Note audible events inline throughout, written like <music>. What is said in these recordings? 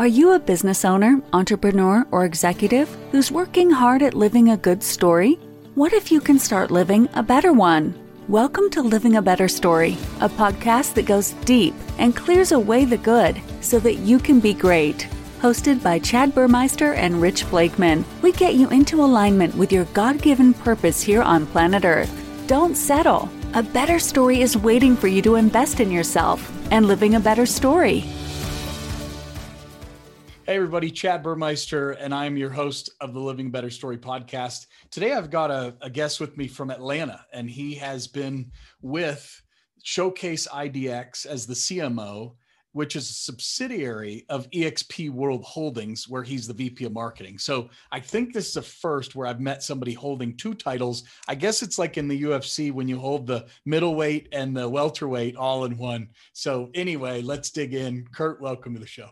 Are you a business owner, entrepreneur, or executive who's working hard at living a good story? What if you can start living a better one? Welcome to Living a Better Story, a podcast that goes deep and clears away the good so that you can be great. Hosted by Chad Burmeister and Rich Blakeman, we get you into alignment with your God given purpose here on planet Earth. Don't settle. A better story is waiting for you to invest in yourself and living a better story. Hey, everybody, Chad Burmeister, and I'm your host of the Living Better Story podcast. Today, I've got a, a, guest with me from Atlanta, and he has been with Showcase IDX as the CMO, which is a subsidiary of EXP World Holdings, where he's the VP of marketing. So I think this is a first where I've met somebody holding two titles. I guess it's like in the UFC when you hold the middleweight and the welterweight all in one. So, anyway, let's dig in. Kurt, welcome to the show.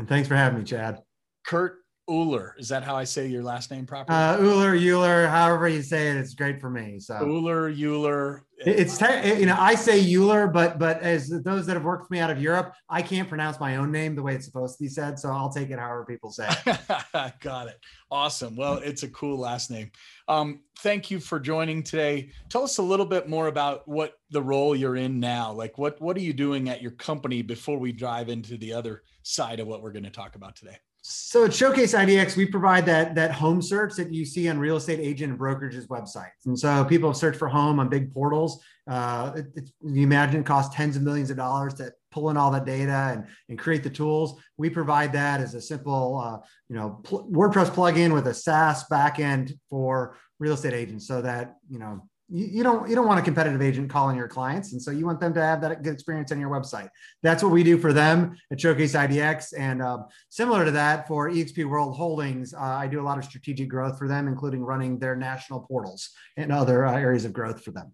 And thanks for having me, Chad. Kurt Uhler. Is that how I say your last name properly? Uh, Uller, Euler, however you say it, it's great for me. So Uller, Euler. It's te- you know I say Euler, but but as those that have worked with me out of Europe, I can't pronounce my own name the way it's supposed to be said. So I'll take it however people say. It. <laughs> Got it. Awesome. Well, it's a cool last name. Um, thank you for joining today. Tell us a little bit more about what the role you're in now. Like what what are you doing at your company before we dive into the other side of what we're going to talk about today? So at Showcase IDX, we provide that that home search that you see on real estate agent and brokerages websites. And so people search for home on big portals. Uh, it, you imagine it costs tens of millions of dollars to pull in all that data and, and create the tools. We provide that as a simple, uh, you know, pl- WordPress plugin with a SaaS backend for real estate agents, so that you know you, don't you don't want a competitive agent calling your clients. And so you want them to have that good experience on your website. That's what we do for them at showcase idx and um, similar to that for exp world holdings uh, i do a lot of strategic growth for them including running their national portals and other uh, areas of growth for them.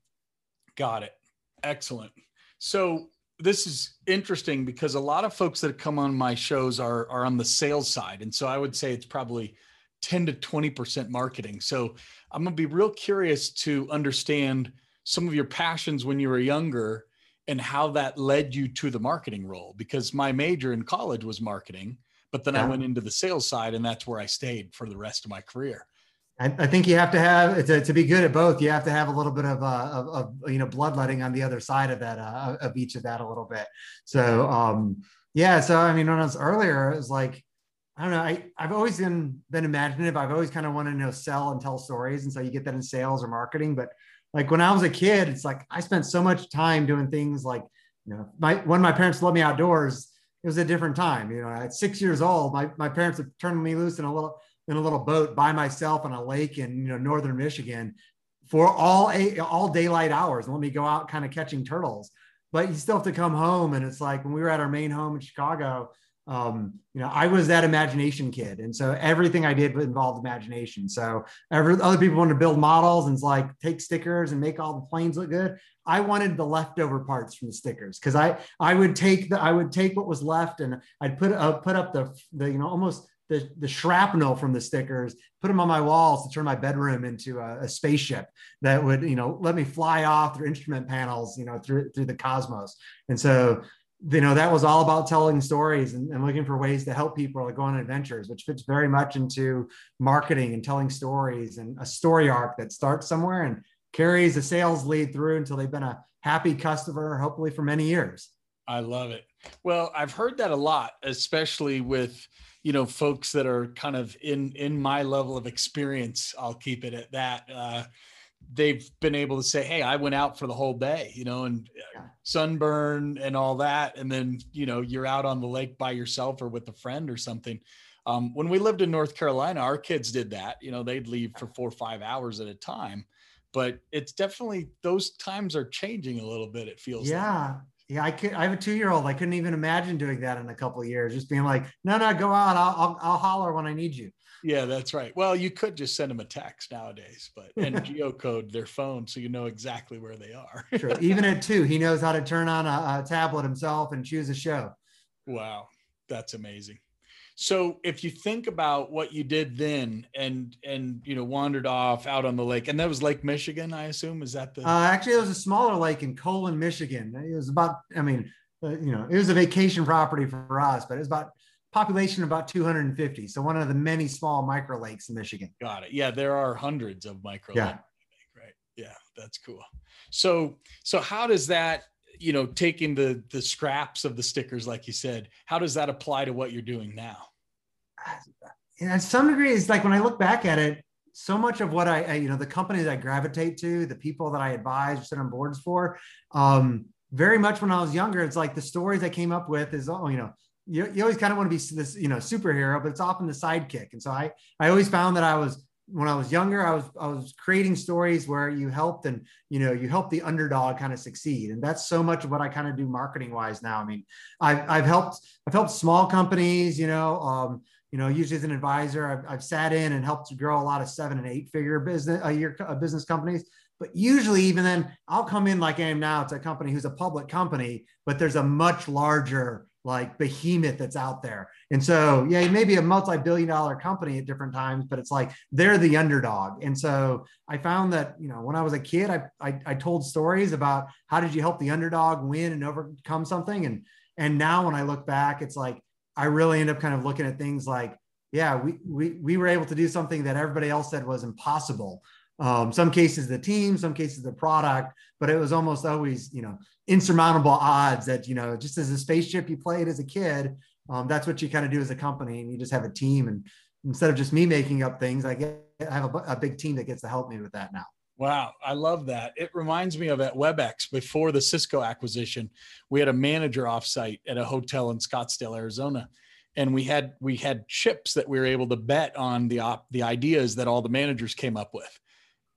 Got it. Excellent. So this is interesting because a lot of folks that come on my shows are are on the sales side. And so i would say it's probably 10 to 20% marketing. So I'm going to be real curious to understand some of your passions when you were younger and how that led you to the marketing role because my major in college was marketing but then yeah. i went into the sales side and that's where i stayed for the rest of my career I, I think you have to have to, to, be good at both. You have to have a little bit of, uh, of, of you know bloodletting on the other side of that uh, of each of that a little bit. So um, yeah. So I mean, when I was earlier, it was like I don't know. I, I've always been been imaginative. I've always kind of wanted to know sell and tell stories. And so you get that in sales or marketing. But like when I was a kid, it's like I spent so much time doing things like, you know, my when my parents let me outdoors, it was a different time. You know, at six years old, my, my parents had turned me loose in a little in a little boat by myself on a lake in you know northern Michigan for all eight, all daylight hours and let me go out kind of catching turtles. But you still have to come home. And it's like when we were at our main home in Chicago, um, you know, I was that imagination kid. And so everything I did involved imagination. So every, other people wanted to build models and it's like take stickers and make all the planes look good. I wanted the leftover parts from the stickers because I I would take the I would take what was left and I'd put uh, put up the the you know almost the, the shrapnel from the stickers, put them on my walls to turn my bedroom into a, a, spaceship that would, you know, let me fly off through instrument panels, you know, through through the cosmos. And so you know that was all about telling stories and, and, looking for ways to help people go on adventures which fits very much into marketing and telling stories and a story arc that starts somewhere and carries a sales lead through until they've been a happy customer hopefully for many years. I love it. Well i've heard that a lot especially with you know folks that are kind of in in my level of experience i'll keep it at that. Uh, they've been able to say, Hey, I went out for the whole day, you know, and yeah. sunburn and all that. And then, you know, you're out on the lake by yourself or with a friend or something. Um, when we lived in North Carolina, our kids did that. You know, they'd leave for four or five hours at a time. But it's definitely those times are changing a little bit. It feels yeah. Like. Yeah, I could. I have a two-year-old. I couldn't even imagine doing that in a couple of years. Just being like, no, no, go out. I'll, I'll, I'll holler when I need you. Yeah, that's right. Well, you could just send them a text nowadays, but and <laughs> geocode their phone so you know exactly where they are. True. Even at two, he knows how to turn on a, a tablet himself and choose a show. Wow, that's amazing. So if you think about what you did then and and you know wandered off out on the lake and that was Lake Michigan, I assume is that the uh, actually it was a smaller lake in Colon, Michigan. It was about I mean, uh, you know, it was a vacation property for us, but it was about population about 250. So one of the many small micro lakes in Michigan. Got it. Yeah, there are hundreds of micro Yeah. lakes, right? Yeah, that's cool. So so how does that, you know, taking the the scraps of the stickers, like you said, how does that apply to what you're doing now? and at some degree, it's like when I look back at it, so much of what I, I, you know, the companies I gravitate to, the people that I advise or sit on boards for, um, very much when I was younger, it's like the stories I came up with is, oh, you know, you, you always kind of want to be this, you know, superhero, but it's often the sidekick. And so I, I always found that I was, when I was younger, I was, I was creating stories where you helped and, you know, you helped the underdog kind of succeed. And that's so much of what I kind of do marketing wise now. I mean, I've, I've helped, I've helped small companies, you know, um, you know, usually as an advisor, I've, I've sat in and helped to grow a lot of seven and eight figure business a year uh, business companies. But usually, even then, I'll come in like I am now. It's a company who's a public company, but there's a much larger like behemoth that's out there. And so, yeah, maybe a multi-billion dollar company at different times, but it's like they're the underdog. And so I found that, you know, when I was a kid, I, I, I told stories about how did you help the underdog win and overcome something. And, and now when I look back, it's like, I really end up kind of looking at things like, yeah, we, we, we were able to do something that everybody else said was impossible. Um, some cases the team, some cases the product, but it was almost always, you know, insurmountable odds that, you know, just as a spaceship you played as a kid, um, that's what you kind of do as a company and you just have a team. And instead of just me making up things, I get, I have a, a big team that gets to help me with that now. Wow, I love that. It reminds me of at WebEx before the Cisco acquisition, we had a manager offsite at a hotel in Scottsdale, Arizona, and we had we had chips that we were able to bet on the op, the ideas that all the managers came up with.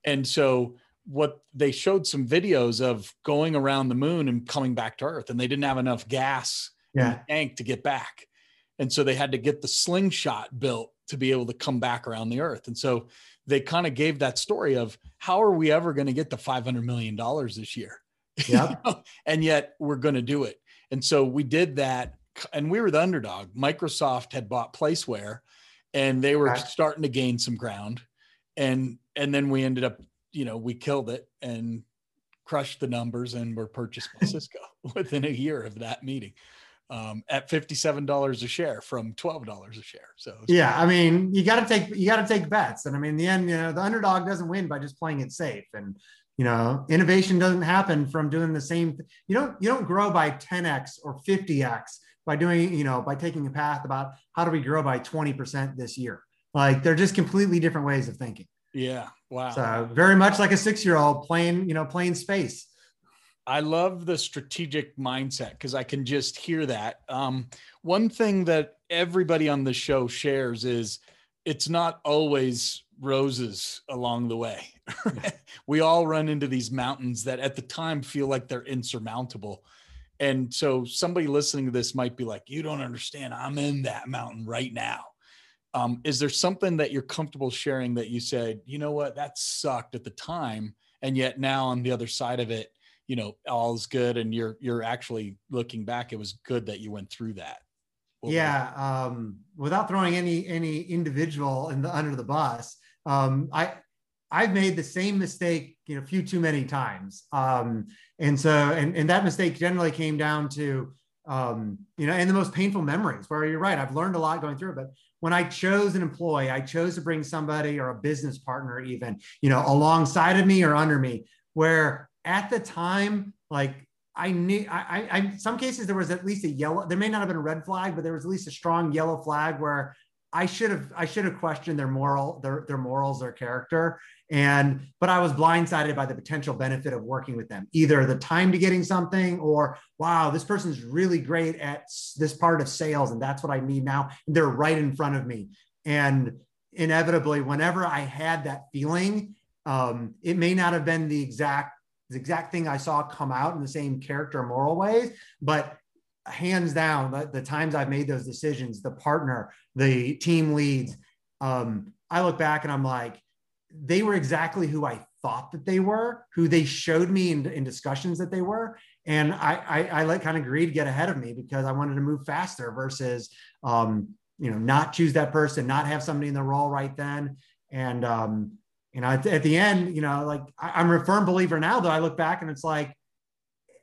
And so what they showed some videos of going around the moon and coming back to Earth, and they didn't have enough gas in Yeah. the tank to get back. And so they had to get the slingshot built to be able to come back around the Earth. And so they kind of gave that story of how are we ever going to get to $500 million this year? <laughs> Yep. and yet we're going to do it. And so we did that. And we were the underdog. Microsoft had bought Placeware and they were starting to gain some ground. And, and then we ended up, you know, we killed it and crushed the numbers and were purchased by <laughs> Cisco <laughs> within a year of that meeting um, at $57 a share from $12 a share. So Yeah, I mean, you got to take you got to take bets, and I mean, in the end, you know, the underdog doesn't win by just playing it safe, and you know, innovation doesn't happen from doing the same. Th- you don't you don't grow by 10x or 50x by doing you know by taking a path about how do we grow by 20% this year. Like they're just completely different ways of thinking. Yeah. Wow. So very much like a six year old playing you know playing space. I love the strategic mindset because I can just hear that. Um, one thing that everybody on the show shares is it's not always roses along the way. <laughs> we all run into these mountains that at the time feel like they're insurmountable. And so somebody listening to this might be like, you don't understand. I'm in that mountain right now. Um, is there something that you're comfortable sharing that you said, you know what, that sucked at the time. And yet now on the other side of it, you know all's good and you're you're actually looking back it was good that you went through that What yeah um, without throwing any any individual in the under the bus um, i i've made the same mistake you know a few too many times um, and so and, and that mistake generally came down to um, you know and the most painful memories where you're right i've learned a lot going through it but when i chose an employee i chose to bring somebody or a business partner even you know alongside of me or under me where at the time like I knew I, I, some cases there was at least a yellow. There may not have been a red flag, but there was at least a strong yellow flag where I should have I should have questioned their moral their their morals their character. And but I was blindsided by the potential benefit of working with them either the time to getting something or wow this person's really great at this part of sales and that's what I need now. They're right in front of me. And inevitably whenever I had that feeling um, it may not have been the exact the exact thing I saw come out in the same character moral ways, but hands down, the, the times I've made those decisions, the partner, the team leads, um, I look back and I'm like, they were exactly who I thought that they were, who they showed me in, in discussions that they were. And I, I, I like kind of agreed to get ahead of me because I wanted to move faster versus, um, you know, not choose that person, not have somebody in the role right then. And, um, you know, at, at the end, you know, like I, I'm a firm believer now, though I look back and it's like,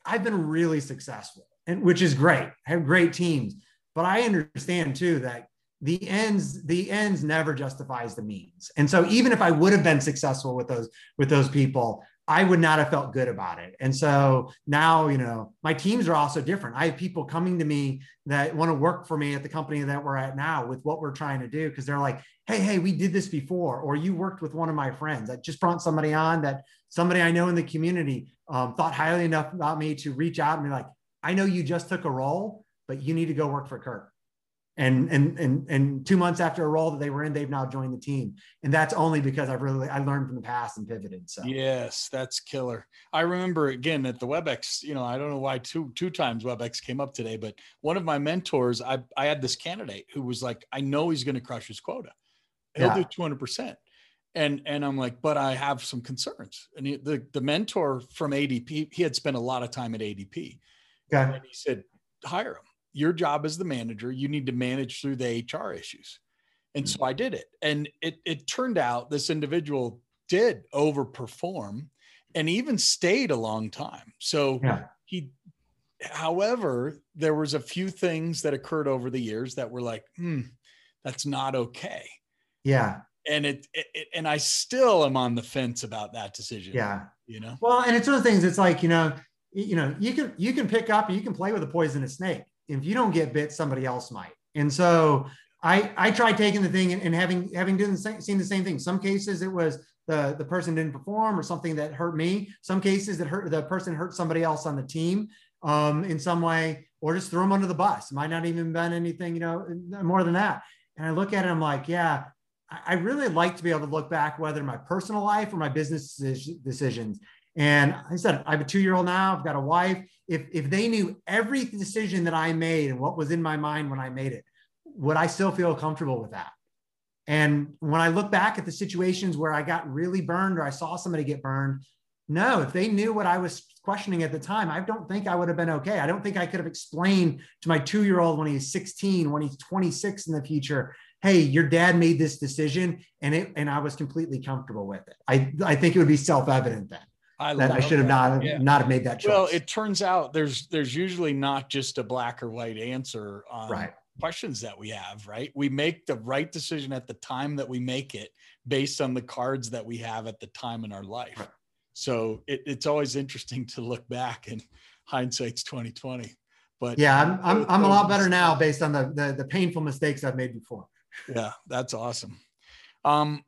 I've been really successful and which is great. I have great teams, but I understand too that the ends the ends never justifies the means. And so even if i would have been successful with those with those people i would not have felt good about it. And so now you know my teams are also different. I have people coming to me that want to work for me at the company that we're at now with what we're trying to do because they're like hey hey we did this before or you worked with one of my friends i just brought somebody on that somebody i know in the community um, thought highly enough about me to reach out and be like i know you just took a role but you need to go work for kurt. And and and and two months after a role that they were in they've now joined the team. And that's only because i've really i learned from the past and pivoted so. Yes that's killer. I remember again at the webex you know i don't know why two two times webex came up today but one of my mentors i i had this candidate who was like i know he's going to crush his quota. He'll yeah. do 200% and and i'm like but i have some concerns. And he, the the mentor from adp he had spent a lot of time at adp okay. and he said hire him your job as the manager, you need to manage through the HR issues. And mm-hmm. so I did it. And it, it turned out this individual did overperform and even stayed a long time. So yeah. he, however, there was a few things that occurred over the years that were like, hmm, that's not okay. Yeah. And it, it, and I still am on the fence about that decision. Yeah. You know? Well, and it's one of the things it's like, you know, you know, you can, you can pick up, you can play with a poisonous snake if you don't get bit, somebody else might. And so I I tried taking the thing and, and having having done the same, seen the same thing. Some cases it was the the person didn't perform or something that hurt me. Some cases that hurt the person hurt somebody else on the team um, in some way, or just throw them under the bus. Might not even been anything you know more than that. And I look at it, I'm like, yeah, I really like to be able to look back whether my personal life or my business decisions. And I said, I have a two year old now. I've got a wife if if they knew every decision that I made and what was in my mind when I made it, would I still feel comfortable with that? And when I look back at the situations where I got really burned or I saw somebody get burned, no, if they knew what I was questioning at the time, I don't think I would have been okay. I don't think I could have explained to my two year old when he's 16, when he's 26 in the future, hey, your dad made this decision and it and I was completely comfortable with it. I, I think it would be self-evident then. I that I should have not yeah. not have made that choice. Well, it turns out there's there's usually not just a black or white answer on right. questions that we have, right? We make the right decision at the time that we make it based on the cards that we have at the time in our life. Right. So it, it's always interesting to look back and hindsight's 2020. But yeah, I'm I'm, I'm a lot better now based on the, the the painful mistakes I've made before. Yeah, that's awesome. Um,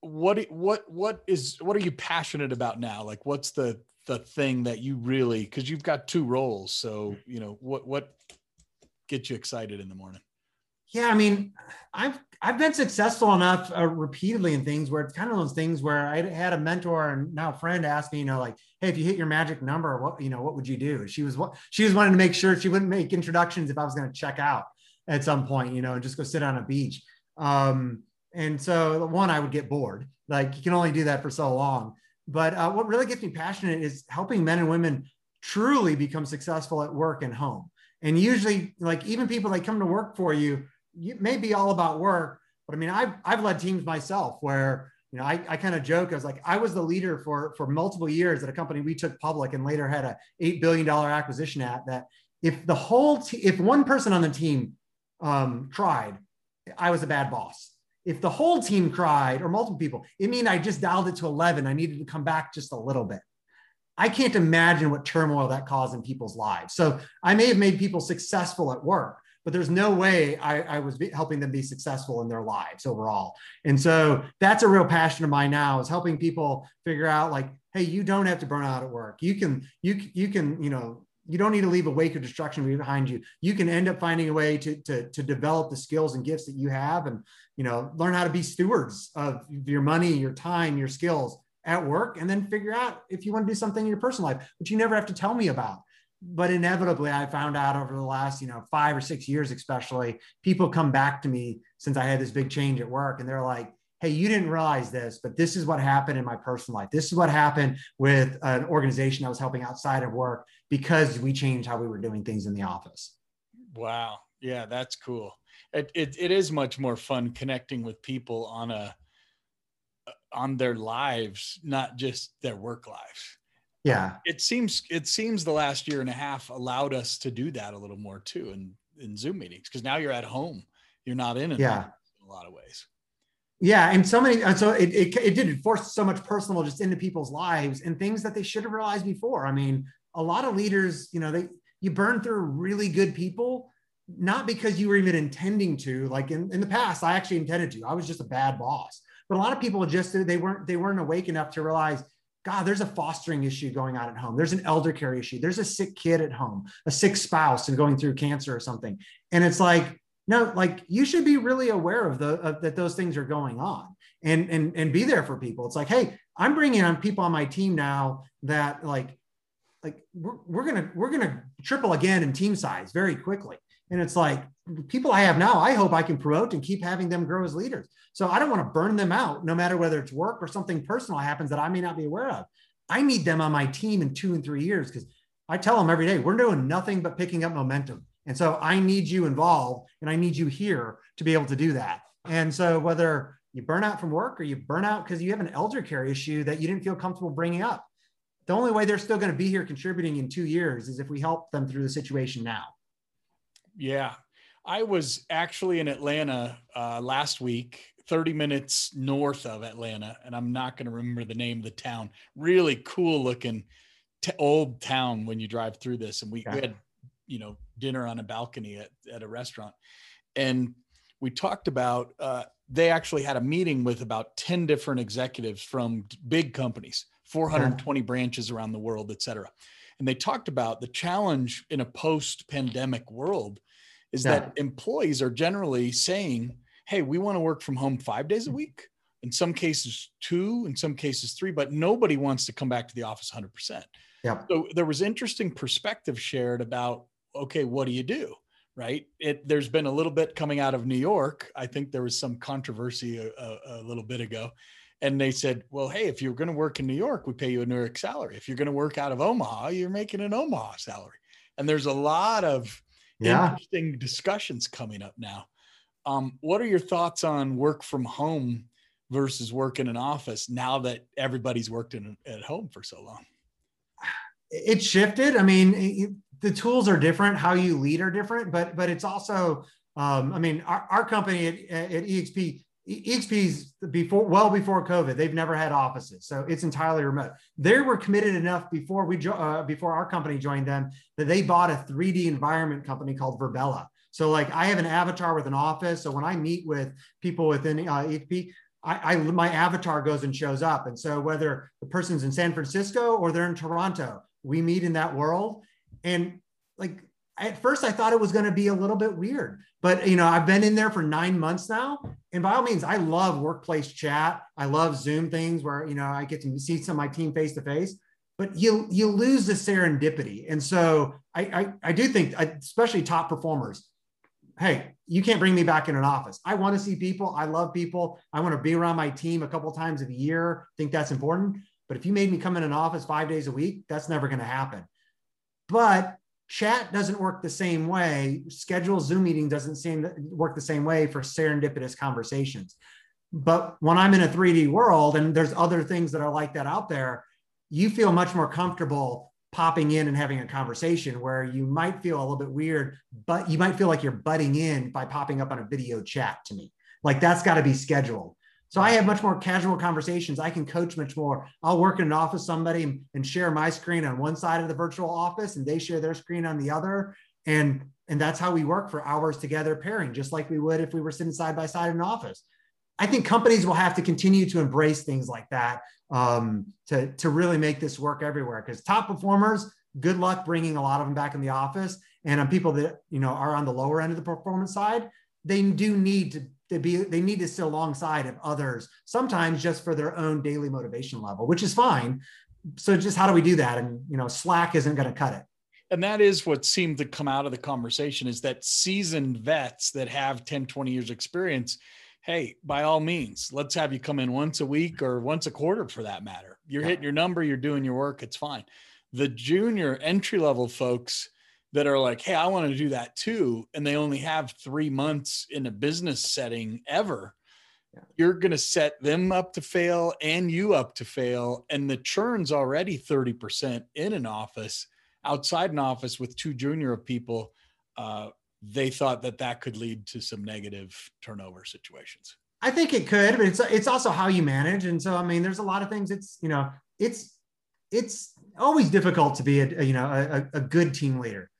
what what what is what are you passionate about now? Like what's the the thing that you really because you've got two roles so you know what what gets you excited in the morning? Yeah i mean i've i've been successful enough uh, repeatedly in things where it's kind of those things where i had a mentor and now a friend ask me you know like hey if you hit your magic number what you know what would you do? She was what she was wanting to make sure she wouldn't make introductions if i was going to check out at some point you know and just go sit on a beach. Um and so one, I would get bored. Like you can only do that for so long. But uh, what really gets me passionate is helping men and women truly become successful at work and home. And usually, like even people that come to work for you, you may be all about work. But I mean, I've I've led teams myself where you know I, I kind of joke. I was like, I was the leader for for multiple years at a company we took public and later had a eight billion dollar acquisition at. That if the whole if one person on the team um, tried, I was a bad boss if the whole team cried or multiple people, it mean I just dialed it to 11. I needed to come back just a little bit. I can't imagine what turmoil that caused in people's lives. So I may have made people successful at work, but there's no way I, I was helping them be successful in their lives overall. And so that's a real passion of mine now is helping people figure out like, hey, you don't have to burn out at work. You can, you, you can, you know, you don't need to leave a wake of destruction behind you. You can end up finding a way to, to, to develop the skills and gifts that you have and, you know, learn how to be stewards of your money, your time, your skills at work, and then figure out if you want to do something in your personal life, which you never have to tell me about. But inevitably, I found out over the last, you know, five or six years, especially, people come back to me since I had this big change at work and they're like, hey, you didn't realize this, but this is what happened in my personal life. This is what happened with an organization I was helping outside of work because we changed how we were doing things in the office. Wow. Yeah, that's cool. It, it, it is much more fun connecting with people on a on their lives, not just their work lives. Yeah. It seems it seems the last year and a half allowed us to do that a little more too. And in Zoom meetings because now you're at home. You're not in it yeah. in a lot of ways. Yeah, and so many, and so it, it, it did force so much personal just into people's lives and things that they should have realized before. I mean, a lot of leaders, you know, they you burn through really good people, not because you were even intending to. Like in, in the past, I actually intended to. I was just a bad boss. But a lot of people just they weren't they weren't awake enough to realize God, there's a fostering issue going on at home. There's an elder care issue. There's a sick kid at home, a sick spouse and going through cancer or something. And it's like, no, like you should be really aware of the of, that those things are going on and and and be there for people. It's like, hey, I'm bringing on people on my team now that like like we're, we're gonna we're gonna triple again in team size very quickly. And it's like people I have now, I hope I can promote and keep having them grow as leaders. So I don't want to burn them out, no matter whether it's work or something personal happens that I may not be aware of. I need them on my team in two and three years because I tell them every day, we're doing nothing but picking up momentum. And so I need you involved and I need you here to be able to do that. And so whether you burn out from work or you burn out because you have an elder care issue that you didn't feel comfortable bringing up, the only way they're still going to be here contributing in two years is if we help them through the situation now. Yeah. I was actually in Atlanta uh, last week 30 minutes north of Atlanta, and I'm not going to remember the name of the town. Really cool looking t- old town when you drive through this. And we, we had, you know, dinner on a balcony at, at a restaurant. And we talked about, uh, they actually had a meeting with about 10 different executives from big companies, 420 yeah. branches around the world, et cetera. And they talked about the challenge in a post pandemic world is yeah. that employees are generally saying, hey, we want to work from home five days a mm. week, in some cases two, in some cases three, but nobody wants to come back to the office 100%. Yeah. So there was interesting perspective shared about, okay, what do you do? Right. It, there's been a little bit coming out of New York. I think there was some controversy a, a, a little bit ago. And they said, well, hey, if you're going to work in New York, we pay you a New York salary. If you're going to work out of Omaha, you're making an Omaha salary. And there's a lot of yeah. interesting discussions coming up now. Um, what are your thoughts on work from home versus work in an office now that everybody's worked in at home for so long? It shifted. I mean, it, the tools are different. How you lead are different, but but it's also. Um, I mean, our, our company at, at EXP EXP's before well before COVID, they've never had offices, so it's entirely remote. They were committed enough before we jo- uh, before our company joined them that they bought a 3D environment company called Virbela. So like I have an avatar with an office. So when I meet with people within uh, EXP, I, I, my avatar goes and shows up. And so whether the person's in San Francisco or they're in Toronto, we meet in that world. And like at first I thought it was going to be a little bit weird, but you know, I've been in there for nine months now. And by all means, I love workplace chat. I love Zoom things where, you know, I get to see some of my team face to face, but you, you lose the serendipity. And so I, I, I do think, especially top performers, hey, you can't bring me back in an office. I want to see people. I love people. I want to be around my team a couple times a year. think that's important. But if you made me come in an office five days a week, that's never going to happen. But chat doesn't work the same way. Schedule Zoom meeting doesn't seem to work the same way for serendipitous conversations. But when I'm in a 3D world and there's other things that are like that out there, you feel much more comfortable popping in and having a conversation where you might feel a little bit weird, but you might feel like you're butting in by popping up on a video chat to me. Like that's got to be scheduled. So I have much more casual conversations. I can coach much more. I'll work in an office somebody and share my screen on one side of the virtual office and they share their screen on the other. And and that's how we work for hours together pairing, just like we would if we were sitting side by side in an office. I think companies will have to continue to embrace things like that um, to, to really make this work everywhere. Because top performers, good luck bringing a lot of them back in the office. And on people that you know are on the lower end of the performance side, they do need to, to be they need to sit alongside of others sometimes just for their own daily motivation level, which is fine. So just how do we do that? And you know, Slack isn't going to cut it and that is what seemed to come out of the conversation is that seasoned vets that have 10 20 years experience hey, by all means, let's have you come in once a week or once a quarter for that matter. You're yeah. hitting your number, you're doing your work, it's fine. The junior entry level folks that are like, hey, I want to do that too, and they only have three months in a business setting ever. Yeah. You're going to set them up to fail and you up to fail. And the churn's already 30% in an office, outside an office with two junior people. Uh, they thought that that could lead to some negative turnover situations. I think it could, but it's it's also how you manage. And so, I mean, there's a lot of things. It's you know, it's it's always difficult to be a, a you know a, a, good team leader.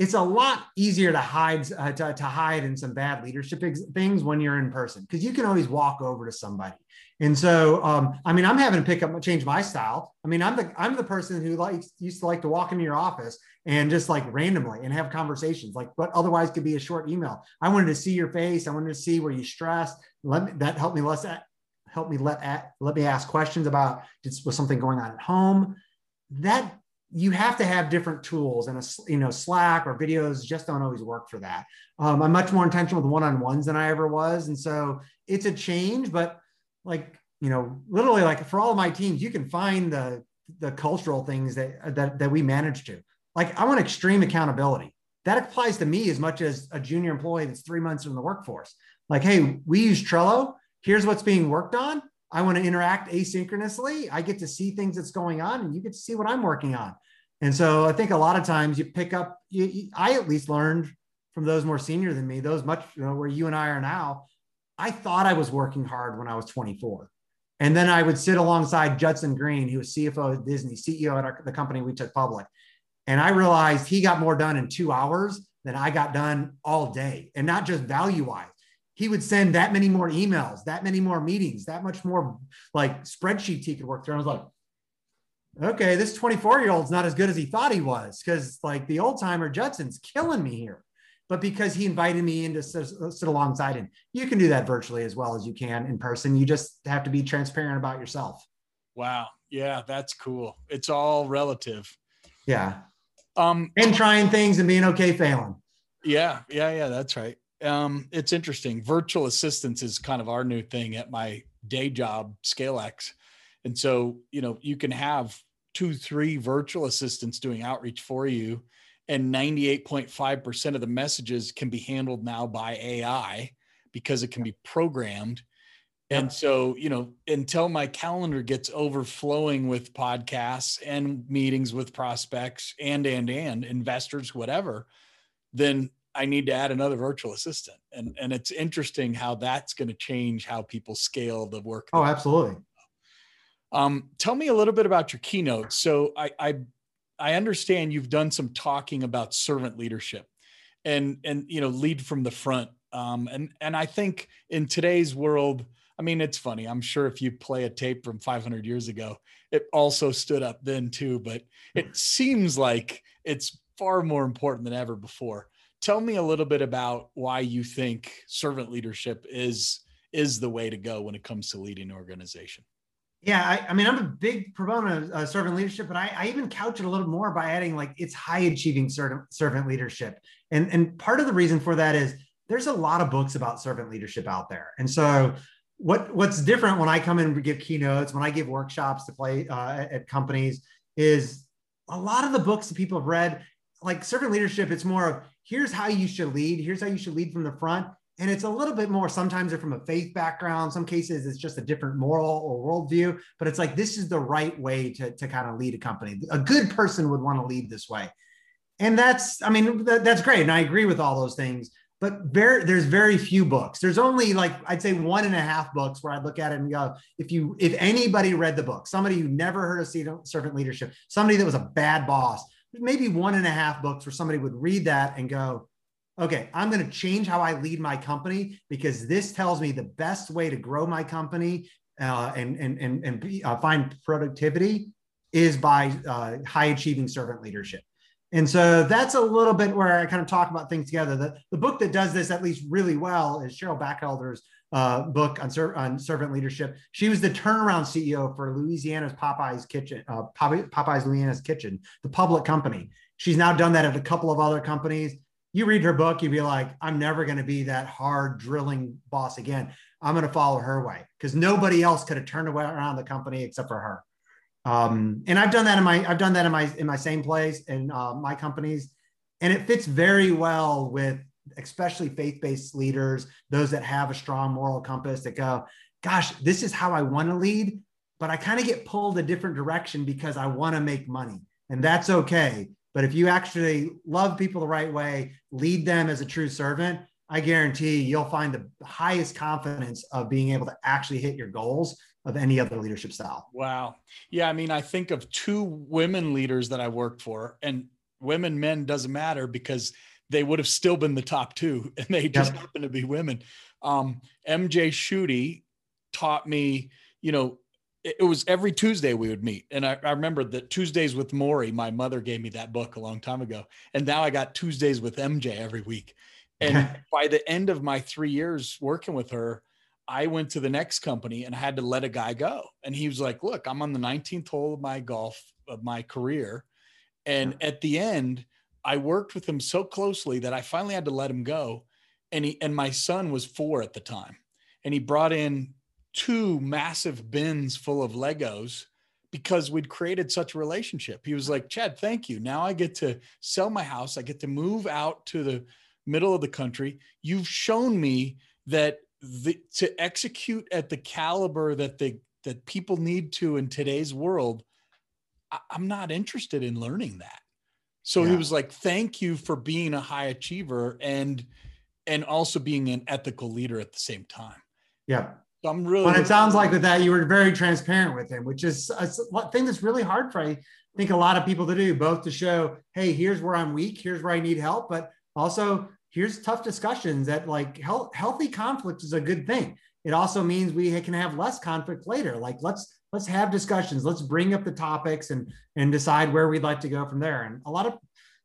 It's a lot easier to hide uh, to, to hide in some bad leadership things when you're in person because you can always walk over to somebody. And so, um, I mean, I'm having to pick up change my style. I mean, I'm the I'm the person who likes used to like to walk into your office and just like randomly and have conversations, like what otherwise could be a short email. I wanted to see your face. I wanted to see where you stressed. Let me, that helped me less help me let let me ask questions about was something going on at home. That you have to have different tools and a you know slack or videos just don't always work for that um, i'm much more intentional with one-on-ones than i ever was and so it's a change but like you know literally like for all of my teams you can find the the cultural things that that, that we manage to like I want extreme accountability. That applies to me as much as a junior employee that's three months in the workforce. Like, hey, we use Trello. Here's what's being worked on. I want to interact asynchronously. I get to see things that's going on, and you get to see what I'm working on. And so I think a lot of times you pick up. You, you, I at least learned from those more senior than me, those much you know where you and I are now. I thought I was working hard when I was 24. And then I would sit alongside Judson Green, who was CFO at Disney, CEO at our, the company we took public. And I realized he got more done in two hours than I got done all day. And not just value wise. He would send that many more emails, that many more meetings, that much more like spreadsheets he could work through. I was like, okay, this 24 year old's not as good as he thought he was because like the old timer Judson's killing me here. But because he invited me in to sit, sit alongside him, you can do that virtually as well as you can in person. You just have to be transparent about yourself. Wow. Yeah, that's cool. It's all relative. Yeah. Um, and trying things and being okay failing. Yeah, yeah, yeah, that's right. Um, it's interesting. Virtual assistants is kind of our new thing at my day job, ScaleX. And so, you know, you can have two, three virtual assistants doing outreach for you, and 98.5% of the messages can be handled now by AI because it can be programmed and so, you know, until my calendar gets overflowing with podcasts and meetings with prospects and, and, and investors, whatever, then I need to add another virtual assistant. And, and it's interesting how that's going to change how people scale the work. Oh, absolutely. Um, tell me a little bit about your keynote. So I, I, I understand you've done some talking about servant leadership and, and, you know, lead from the front. Um, and, and I think in today's world, I mean, it's funny. I'm sure if you play a tape from 500 years ago, it also stood up then too, but it seems like it's far more important than ever before. Tell me a little bit about why you think servant leadership is is the way to go when it comes to leading an organization. Yeah, I, I, mean, I'm a big proponent of uh, servant leadership, but I, I, even couch it a little more by adding like it's high achieving servant, servant leadership. And, and part of the reason for that is there's a lot of books about servant leadership out there. And so what what's different when I come in and give keynotes, when I give workshops to play uh, at, at companies, is a lot of the books that people have read, like servant leadership. It's more of here's how you should lead, here's how you should lead from the front, and it's a little bit more. Sometimes they're from a faith background. Some cases it's just a different moral or worldview. But it's like this is the right way to to kind of lead a company. A good person would want to lead this way, and that's I mean that, that's great, and I agree with all those things but very there's very few books there's only like i'd say one and a half books where i look at it and go if you if anybody read the book somebody who never heard of servant leadership somebody that was a bad boss maybe one and a half books where somebody would read that and go okay i'm going to change how i lead my company because this tells me the best way to grow my company uh, and and and, and be, uh, find productivity is by uh, high achieving servant leadership and so that's a little bit where I kind of talk about things together. The, the book that does this at least really well is Cheryl Bachelder's uh, book on, ser- on servant leadership. She was the turnaround CEO for Louisiana's Popeyes Kitchen, uh, Popeyes Louisiana's Kitchen, the public company. She's now done that at a couple of other companies. You read her book, you'd be like, I'm never going to be that hard drilling boss again. I'm going to follow her way because nobody else could have turned around the company except for her. Um, and I've done that in my I've done that in my in my same place in uh, my companies, and it fits very well with especially faith-based leaders, those that have a strong moral compass that go, gosh, this is how I want to lead, but I kind of get pulled a different direction because I want to make money, and that's okay But if you actually love people the right way, lead them as a true servant, I guarantee you'll find the highest confidence of being able to actually hit your goals of any other leadership style. Wow. Yeah. I mean, I think of two women leaders that I worked for, and women, men doesn't matter because they would have still been the top two <laughs> and they just yep. happen to be women. Um, MJ Schutte taught me, you know, it was every Tuesday we would meet. And I, I, remember that Tuesdays with Morrie, my mother gave me that book a long time ago. And now I got Tuesdays with MJ every week. <laughs> And by the end of my three years working with her, I went to the next company and I had to let a guy go. And he was like, look, I'm on the 19th hole of my golf of my career. And at the end, I worked with him so closely that I finally had to let him go. And he and my son was four at the time. And he brought in two massive bins full of Legos because we'd created such a relationship. He was like, Chad, thank you. Now I get to sell my house. I get to move out to the middle of the country. You've shown me that the, to execute at the caliber that the that people need to in today's world, I, am not interested in learning that. So yeah. he was like, thank you for being a high achiever and and also being an ethical leader at the same time. Yeah. So I'm really. But it sounds like with that, you were very transparent with him, which is a thing that's really hard for I think a lot of people to do, both to show, hey, here's where I'm weak, here's where I need help, but also here's tough discussions that like health, healthy conflict is a good thing. It also means we can have less conflict later. Like let's let's have discussions, let's bring up the topics and and decide where we'd like to go from there. And a lot of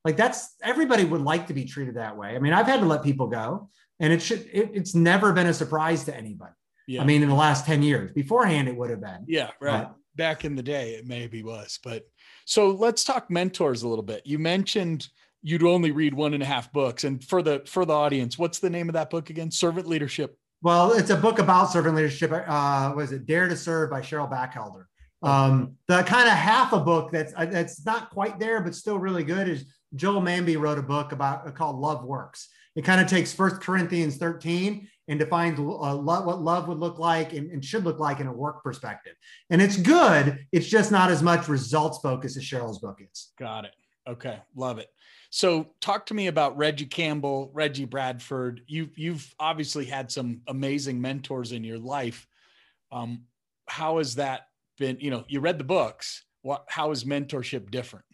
like that's everybody would like to be treated that way. I mean, I've had to let people go, and it should it, it's never been a surprise to anybody. Yeah. I mean, in the last 10 years, beforehand, it would have been. Yeah, right. But, Back in the day, it maybe was. But so let's talk mentors a little bit. You mentioned you'd only read one and a half books. And for the for the audience, what's the name of that book again? Servant Leadership. Well, it's a book about servant leadership. Uh, was it Dare to Serve by Cheryl Bachelder? Um, the kind of half a book that's uh, that's not quite there, but still really good is Joel Manby wrote a book about uh, called Love Works. It kind of takes First Corinthians 13 and defines uh, what love would look like and, and, should look like in a work perspective. And it's good. It's just not as much results focused as Cheryl's book is. Got it. Okay, love it. So, talk to me about Reggie Campbell, Reggie Bradford. You you've obviously had some amazing mentors in your life. Um, how has that been? You know, you read the books. What? How is mentorship different?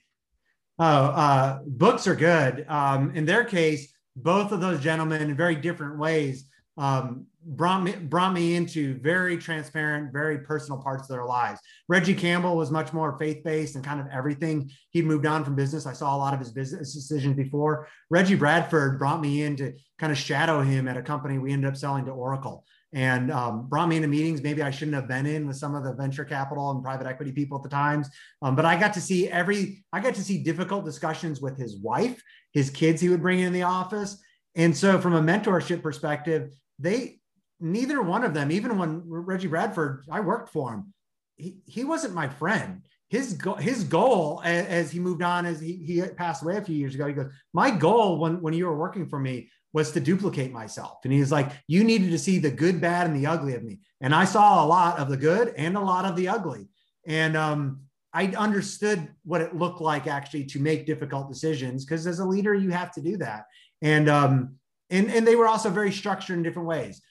Oh, uh, books are good. Um, in their case, both of those gentlemen, in very different ways, um, brought me brought me into very transparent, very personal parts of their lives. Reggie Campbell was much more faith based and kind of everything. He'd moved on from business. I saw a lot of his business decisions before. Reggie Bradford brought me in to kind of shadow him at a company we ended up selling to Oracle and um, brought me into meetings maybe I shouldn't have been in with some of the venture capital and private equity people at the times. Um, but I got to see every, I got to see difficult discussions with his wife, his kids he would bring in the office. And so from a mentorship perspective, they neither one of them, even when Reggie Bradford, I worked for him, he, he wasn't my friend. His go- his goal as, as, he moved on, as he, he passed away a few years ago, he goes, my goal when, when you were working for me was to duplicate myself. And he's like, you needed to see the good, bad, and the ugly of me. And I saw a lot of the good and a lot of the ugly. And um, I understood what it looked like actually to make difficult decisions because as a leader, you have to do that. And um, and and they were also very structured in different ways.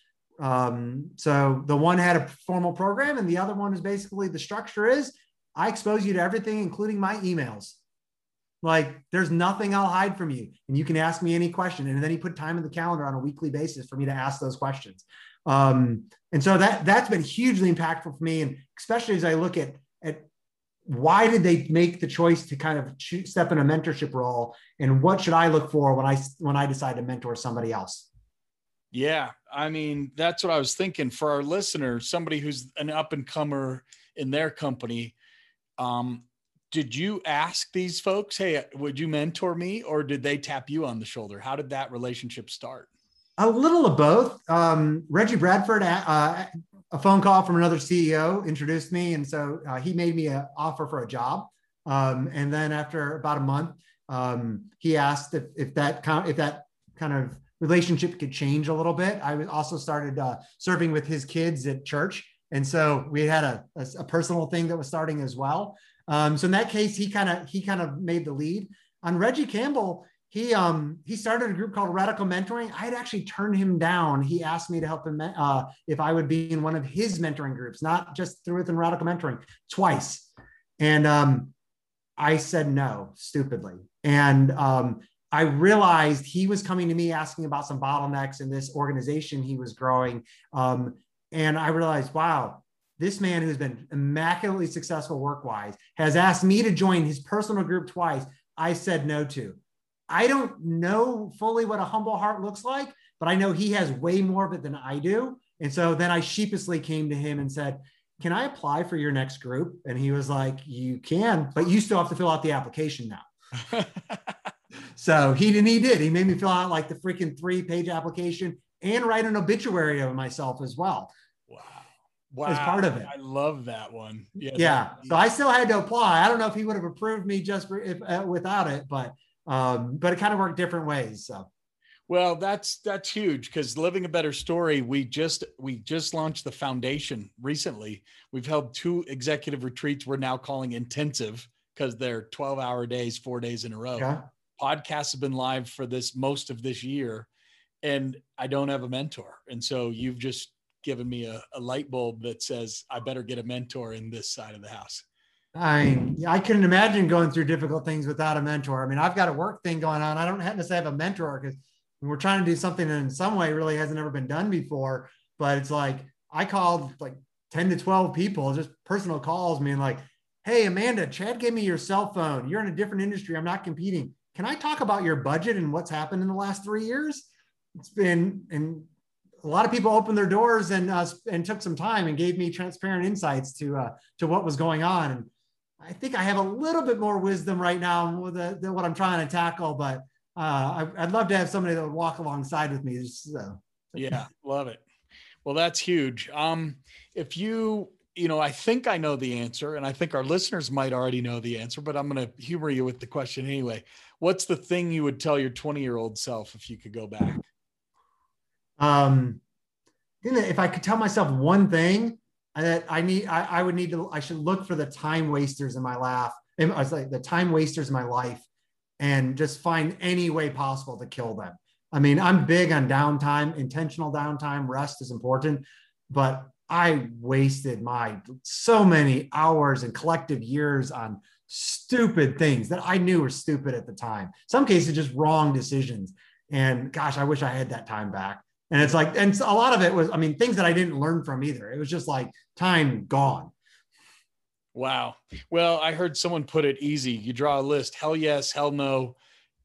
Um, so the one had a formal program, and the other one is basically the structure is I expose you to everything, including my emails. Like there's nothing I'll hide from you, and you can ask me any question. And then he put time in the calendar on a weekly basis for me to ask those questions. Um, and so that that's been hugely impactful for me, and especially as I look at at why did they make the choice to kind of step in a mentorship role and what should i look for when i when i decide to mentor somebody else yeah i mean that's what i was thinking. For our listener somebody who's an up and comer in their company um, did you ask these folks hey would you mentor me? Or did they tap you on the shoulder? How did that relationship start? A little of both. Um, reggie bradford uh, a phone call from another CEO introduced me, and so uh, he made me an offer for a job. Um, and then after about a month, um, he asked if, if that if that kind of relationship could change a little bit. I also started uh, serving with his kids at church, and so we had a, a, a personal thing that was starting as well. Um, so in that case, he kind of he kind of made the lead. on Reggie Campbell, he um he started a group called Radical Mentoring. I had actually turned him down. He asked me to help him uh, if I would be in one of his mentoring groups, not just through within Radical Mentoring, twice, and um, I said no stupidly. And um, I realized he was coming to me asking about some bottlenecks in this organization he was growing, um, and I realized, wow, this man who's been immaculately successful work wise has asked me to join his personal group twice. I said no to. I don't know fully what a humble heart looks like, but I know he has way more of it than I do. And so then I sheepishly came to him and said, Can I apply for your next group? And he was like, You can, but you still have to fill out the application now. <laughs> so he did, he did. He made me fill out like the freaking three page application and write an obituary of myself as well. Wow. Wow. As part of it. I love that one. Yeah. yeah. So I still had to apply. I don't know if he would have approved me just for, if, uh, without it, but um, but it kind of worked different ways. So. Well, that's that's huge because living a better story. We just we just launched the foundation recently. We've held two executive retreats. We're now calling intensive because they're twelve hour days, four days in a row. Yeah. Podcasts have been live for this most of this year, and I don't have a mentor. And so you've just given me a, a light bulb that says I better get a mentor in this side of the house. I I couldn't imagine going through difficult things without a mentor. I mean, I've got a work thing going on. I don't have to have a mentor because we're trying to do something that in some way really hasn't ever been done before. But it's like I called like 10 to 12 people, just personal calls, me and like, hey, Amanda, Chad gave me your cell phone. You're in a different industry. I'm not competing. Can I talk about your budget and what's happened in the last three years? It's been, and a lot of people opened their doors and uh, and took some time and gave me transparent insights to uh, to what was going on. And I think I have a little bit more wisdom right now with the, than what I'm trying to tackle, but uh, I, would love to have somebody that would walk alongside with me. So. Yeah, love it. Well, that's huge. Um, if you, you know, I think I know the answer, and I think our listeners might already know the answer, but I'm going to humor you with the question anyway. What's the thing you would tell your 20 year old self if you could go back? Um, if I could tell myself one thing, that I need, I, I, would need to, I should look for the time wasters in my life. I was like the time wasters in my life and just find any way possible to kill them. I mean, I'm big on downtime, intentional downtime, rest is important, but I wasted my so many hours and collective years on stupid things that I knew were stupid at the time. Some cases, just wrong decisions. And gosh, I wish I had that time back. And it's like, and a lot of it was, I mean, things that I didn't learn from either. It was just like time gone. Wow. Well, I heard someone put it easy. You draw a list, hell yes, hell no.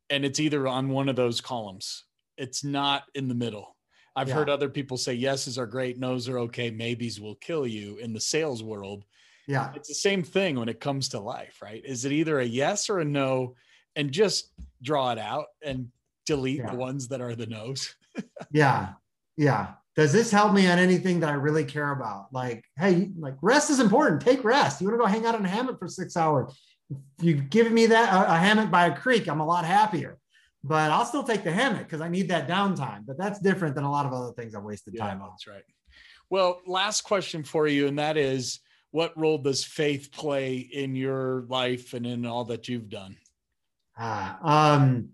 And it's either on one of those columns. It's not in the middle. I've yeah. heard other people say yeses are great, nos are okay, maybes will kill you in the sales world. Yeah. It's the same thing when it comes to life, right? Is it either a yes or a no? And just draw it out and delete yeah. the ones that are the nos. <laughs> yeah. Yeah. Does this help me on anything that I really care about? Like, hey, like rest is important. Take rest. You want to go hang out in a hammock for six hours. If you've given me that a, a hammock by a creek, I'm a lot happier. But I'll still take the hammock because I need that downtime. But that's different than a lot of other things I've wasted yeah, time on. That's right. Well, last question for you, and that is what role does faith play in your life and in all that you've done? Ah, um,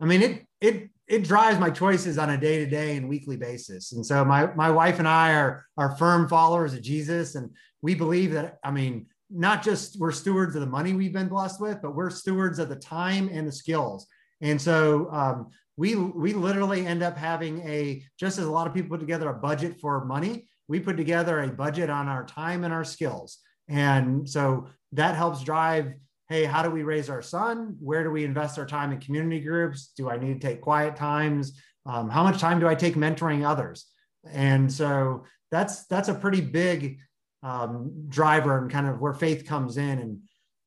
I mean, it it it drives my choices on a day to day and weekly basis. And so my my wife and I are are firm followers of Jesus, and we believe that I mean not just we're stewards of the money we've been blessed with, but we're stewards of the time and the skills. And so um, we we literally end up having a just as a lot of people put together a budget for money, we put together a budget on our time and our skills. And so that helps drive hey, how do we raise our son? Where do we invest our time in community groups? Do I need to take quiet times? Um, how much time do I take mentoring others? And so that's that's a pretty big um, driver and kind of where faith comes in. And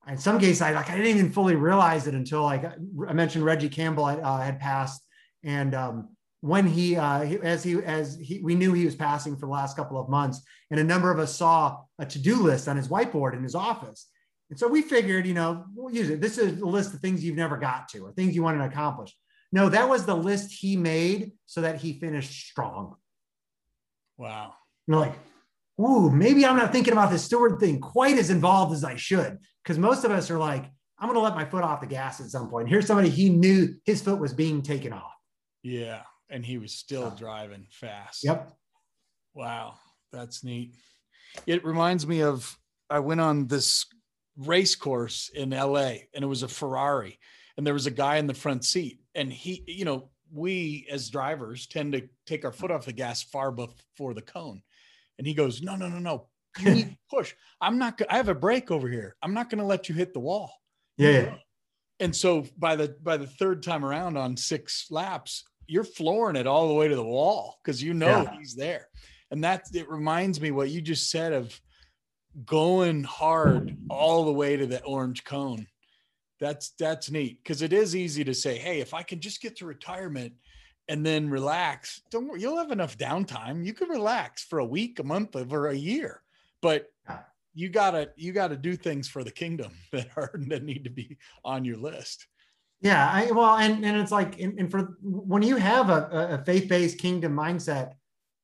in some cases, I like I didn't even fully realize it until like I mentioned Reggie Campbell uh, had passed, and um, when he, uh, as he as he we knew he was passing for the last couple of months, and a number of us saw a to do list on his whiteboard in his office and so we figured, you know, we'll use it. This is a list of things you've never got to or things you want to accomplish. No, that was the list he made so that he finished strong. Wow. You're like, ooh, maybe I'm not thinking about this steward thing quite as involved as I should. Because most of us are like, I'm going to let my foot off the gas at some point. Here's somebody he knew his foot was being taken off. Yeah. And he was still driving fast. Yep. Wow. That's neat. It reminds me of I went on this race course in LA and it was a Ferrari and there was a guy in the front seat and he, you know, we as drivers tend to take our foot off the gas far before the cone. And he goes, no, no, no, no. You need <laughs> to push. I'm not, I have a brake over here. I'm not going to let you hit the wall. Yeah, yeah. And so by the, by the third time around on six laps, you're flooring it all the way to the wall because you know Yeah. he's there. And that it reminds me what you just said of going hard all the way to the orange cone. That's that's neat because it is easy to say, hey, if I can just get to retirement and then relax, don't worry, you'll have enough downtime. You can relax for a week, a month, or a year. But you gotta you gotta do things for the kingdom <laughs> that are that need to be on your list. Yeah, I well, and and it's like, and, and for when you have a, a faith-based kingdom mindset,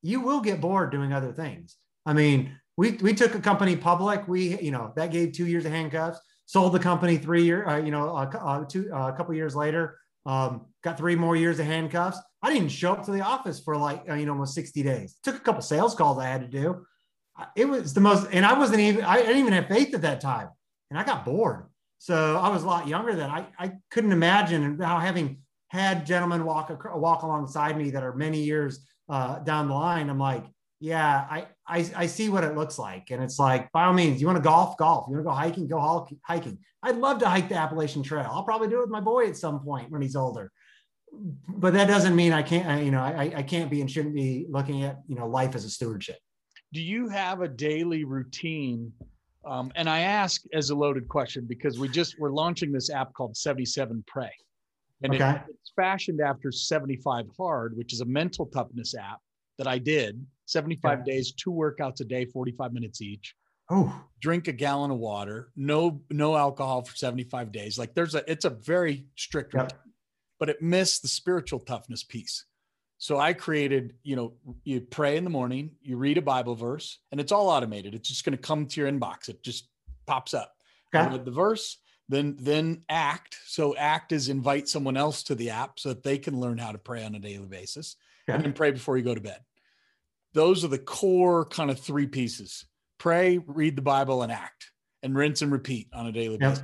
you will get bored doing other things. I mean, we we took a company public. We you know that gave two years of handcuffs. Sold the company three year, uh, you know, a, cou- uh, two uh, a couple years later. Um, got three more years of handcuffs. I didn't show up to the office for like uh, you know almost sixty days. Took a couple sales calls I had to do. Uh, It was the most, and I wasn't even. I didn't even have faith at that time, and I got bored. So I was a lot younger then. I, I couldn't imagine how having had gentlemen walk walk alongside me that are many years uh, down the line. I'm like, yeah, I, I I see what it looks like, and it's like by all means, you want to golf, golf. You want to go hiking, go hiking. I'd love to hike the Appalachian Trail. I'll probably do it with my boy at some point when he's older. But that doesn't mean I can't. You know, I I can't be and shouldn't be looking at you know life as a stewardship. do you have a daily routine um, and i ask as a loaded question because we just we're launching this app called 77 pray. And it- it's fashioned after 75 hard which is a mental toughness app that i did. 75 Yeah. days two workouts a day 45 minutes each. Oh, drink a gallon of water. No no alcohol for 75 days. Like there's a it's a very strict Yep. routine, but it missed the spiritual toughness piece so i created you know you pray in the morning you read a bible verse and it's all automated. It's just going to come to your inbox. It just pops up. Okay. read the verse then then act. So act is invite someone else to the app so that they can learn how to pray on a daily basis and then pray before you go to bed. Those are the core kind of three pieces. Pray read the bible and act and rinse and repeat on a daily Yep. basis.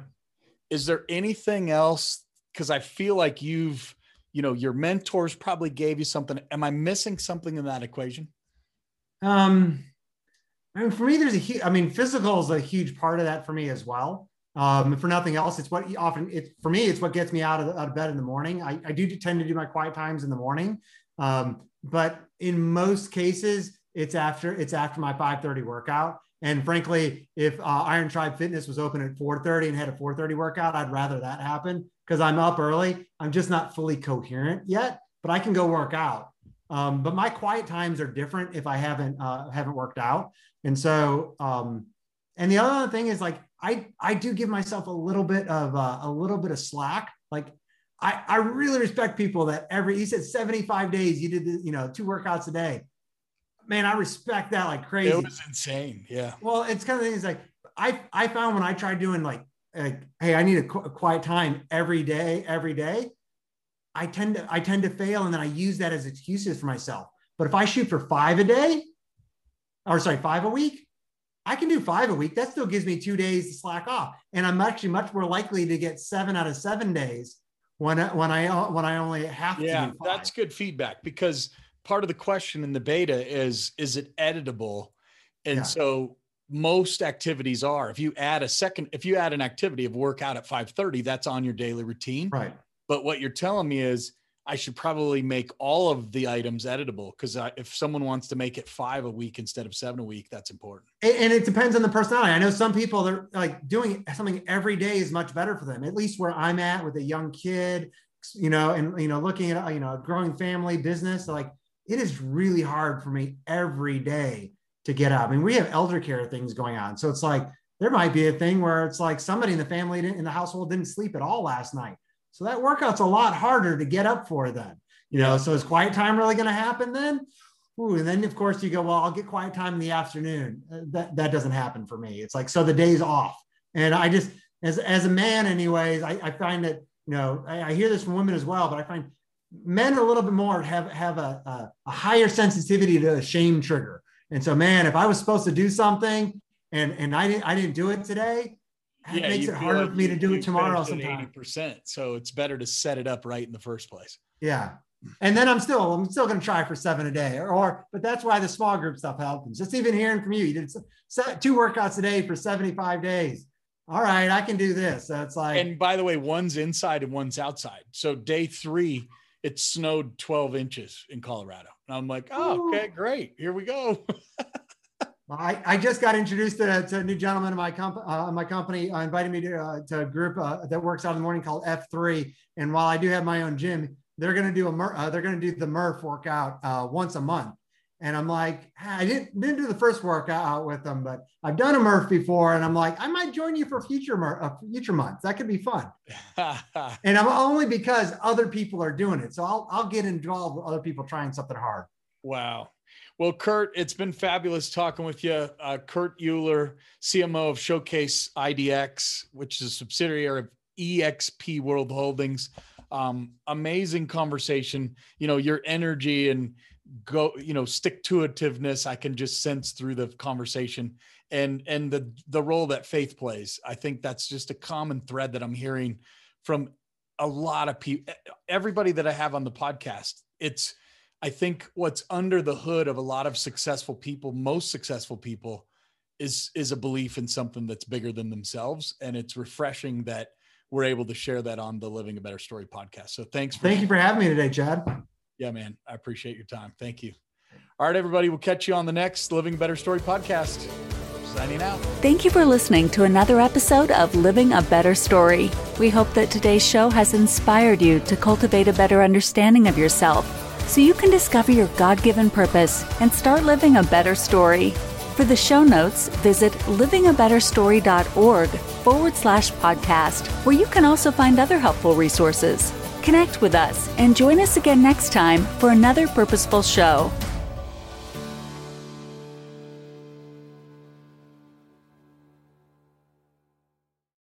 Is there anything else? Because i feel like you've you know your mentors probably gave you something am i missing something in that equation Um, I mean, for me, there's a huge. I mean, physical is a huge part of that for me as well. Um, for nothing else, it's what often it for me. It's what gets me out of, out of bed in the morning. I, I do tend to do my quiet times in the morning, um, but in most cases, it's after it's after my 5:30 workout. And frankly, if uh, Iron Tribe Fitness was open at 4:30 and had a 4:30 workout, I'd rather that happen because I'm up early. I'm just not fully coherent yet, but I can go work out. Um, but my quiet times are different if I haven't uh, haven't worked out. And so, um, and the other thing is like I I do give myself a little bit of uh, a little bit of slack. Like I I really respect people that every you said 75 days you did the, you know two workouts a day. Man, I respect that like crazy. it was insane yeah Well, it's kind of things like I I found when I tried doing like like hey I need a, qu- a quiet time every day every day. I tend to I tend to fail and then I use that as excuses for myself. But if I shoot for five a day, or sorry five a week, I can do five a week. That still gives me two days to slack off, and I'm actually much more likely to get seven out of seven days when I, when I uh, when I only have to. yeah that's good feedback because part of the question in the beta is is it editable and Yeah. so most activities are if you add a second if you add an activity of workout at 5.30 that's on your daily routine right. but what you're telling me is i should probably make all of the items editable because if someone wants to make it five a week instead of seven a week that's important And, and it depends on the personality. I know some people they're like doing something every day is much better for them. At least where I'm at with a young kid, you know, and you know, looking at you know a growing family business, like it is really hard for me every day to get up. I mean, we have elder care things going on, so it's like there might be a thing where it's like somebody in the family didn't, in the household didn't sleep at all last night, so that workout's a lot harder to get up for then. You know, so is quiet time really going to happen then? Ooh, and then of course you go, well, I'll get quiet time in the afternoon. Uh, that that doesn't happen for me. It's like so the day's off, and I just as as a man, anyways, I, I find that you know I, I, hear this from women as well, but I find men a little bit more have have a, a, a higher sensitivity to a shame trigger. And so, man, if I was supposed to do something and and I didn't I didn't do it today, it yeah, makes it harder like for me to do it tomorrow. Sometimes eighty percent. So it's better to set it up right in the first place. Yeah, and then I'm still I'm still going to try for seven a day, or, or but that's why the small group stuff helps. Just even hearing from you, you did two workouts a day for 75 days. All right, I can do this. That's like. And by the way, one's inside and one's outside. So day three, it snowed 12 inches in Colorado, and I'm like, oh, okay, great, here we go. <laughs> I, I just got introduced to, to a new gentleman in my, comp, uh, my company uh, invited me to, uh, to a group uh, that works out in the morning called F3. And while I do have my own gym, they're going to do a Mur- uh, they're going to do the Murph workout uh, once a month. And I'm like, I didn't didn't do the first workout with them, but I've done a Murph before, and I'm like, I might join you for future uh, future months. That could be fun. <laughs> and I'm only because other people are doing it, so I'll I'll get involved with other people trying something hard. Wow. Well, Kurt, it's been fabulous talking with you. Uh, Kurt Uhlir, CMO of Showcase IDX, which is a subsidiary of EXP World Holdings um, amazing conversation. You know, your energy and go, you know, stick to itiveness. I can just sense through the conversation and and the the role that faith plays. I think that's just a common thread that I'm hearing from a lot of people. Everybody that I have on the podcast, it's I think what's under the hood of a lot of successful people, most successful people, is is a belief in something that's bigger than themselves, and it's refreshing that we're able to share that on the Living a Better Story podcast. So thanks. For Thank you for having me today, Chad. Yeah, man. I appreciate your time. Thank you. All right, everybody. We'll catch you on the next Living Better Story podcast. Signing out. Thank you for listening to another episode of Living a Better Story. We hope that today's show has inspired you to cultivate a better understanding of yourself so you can discover your God given purpose and start living a better story. For the show notes, visit livingabetterstory.org forward slash podcast, where you can also find other helpful resources. Connect with us and join us again next time for another purposeful show.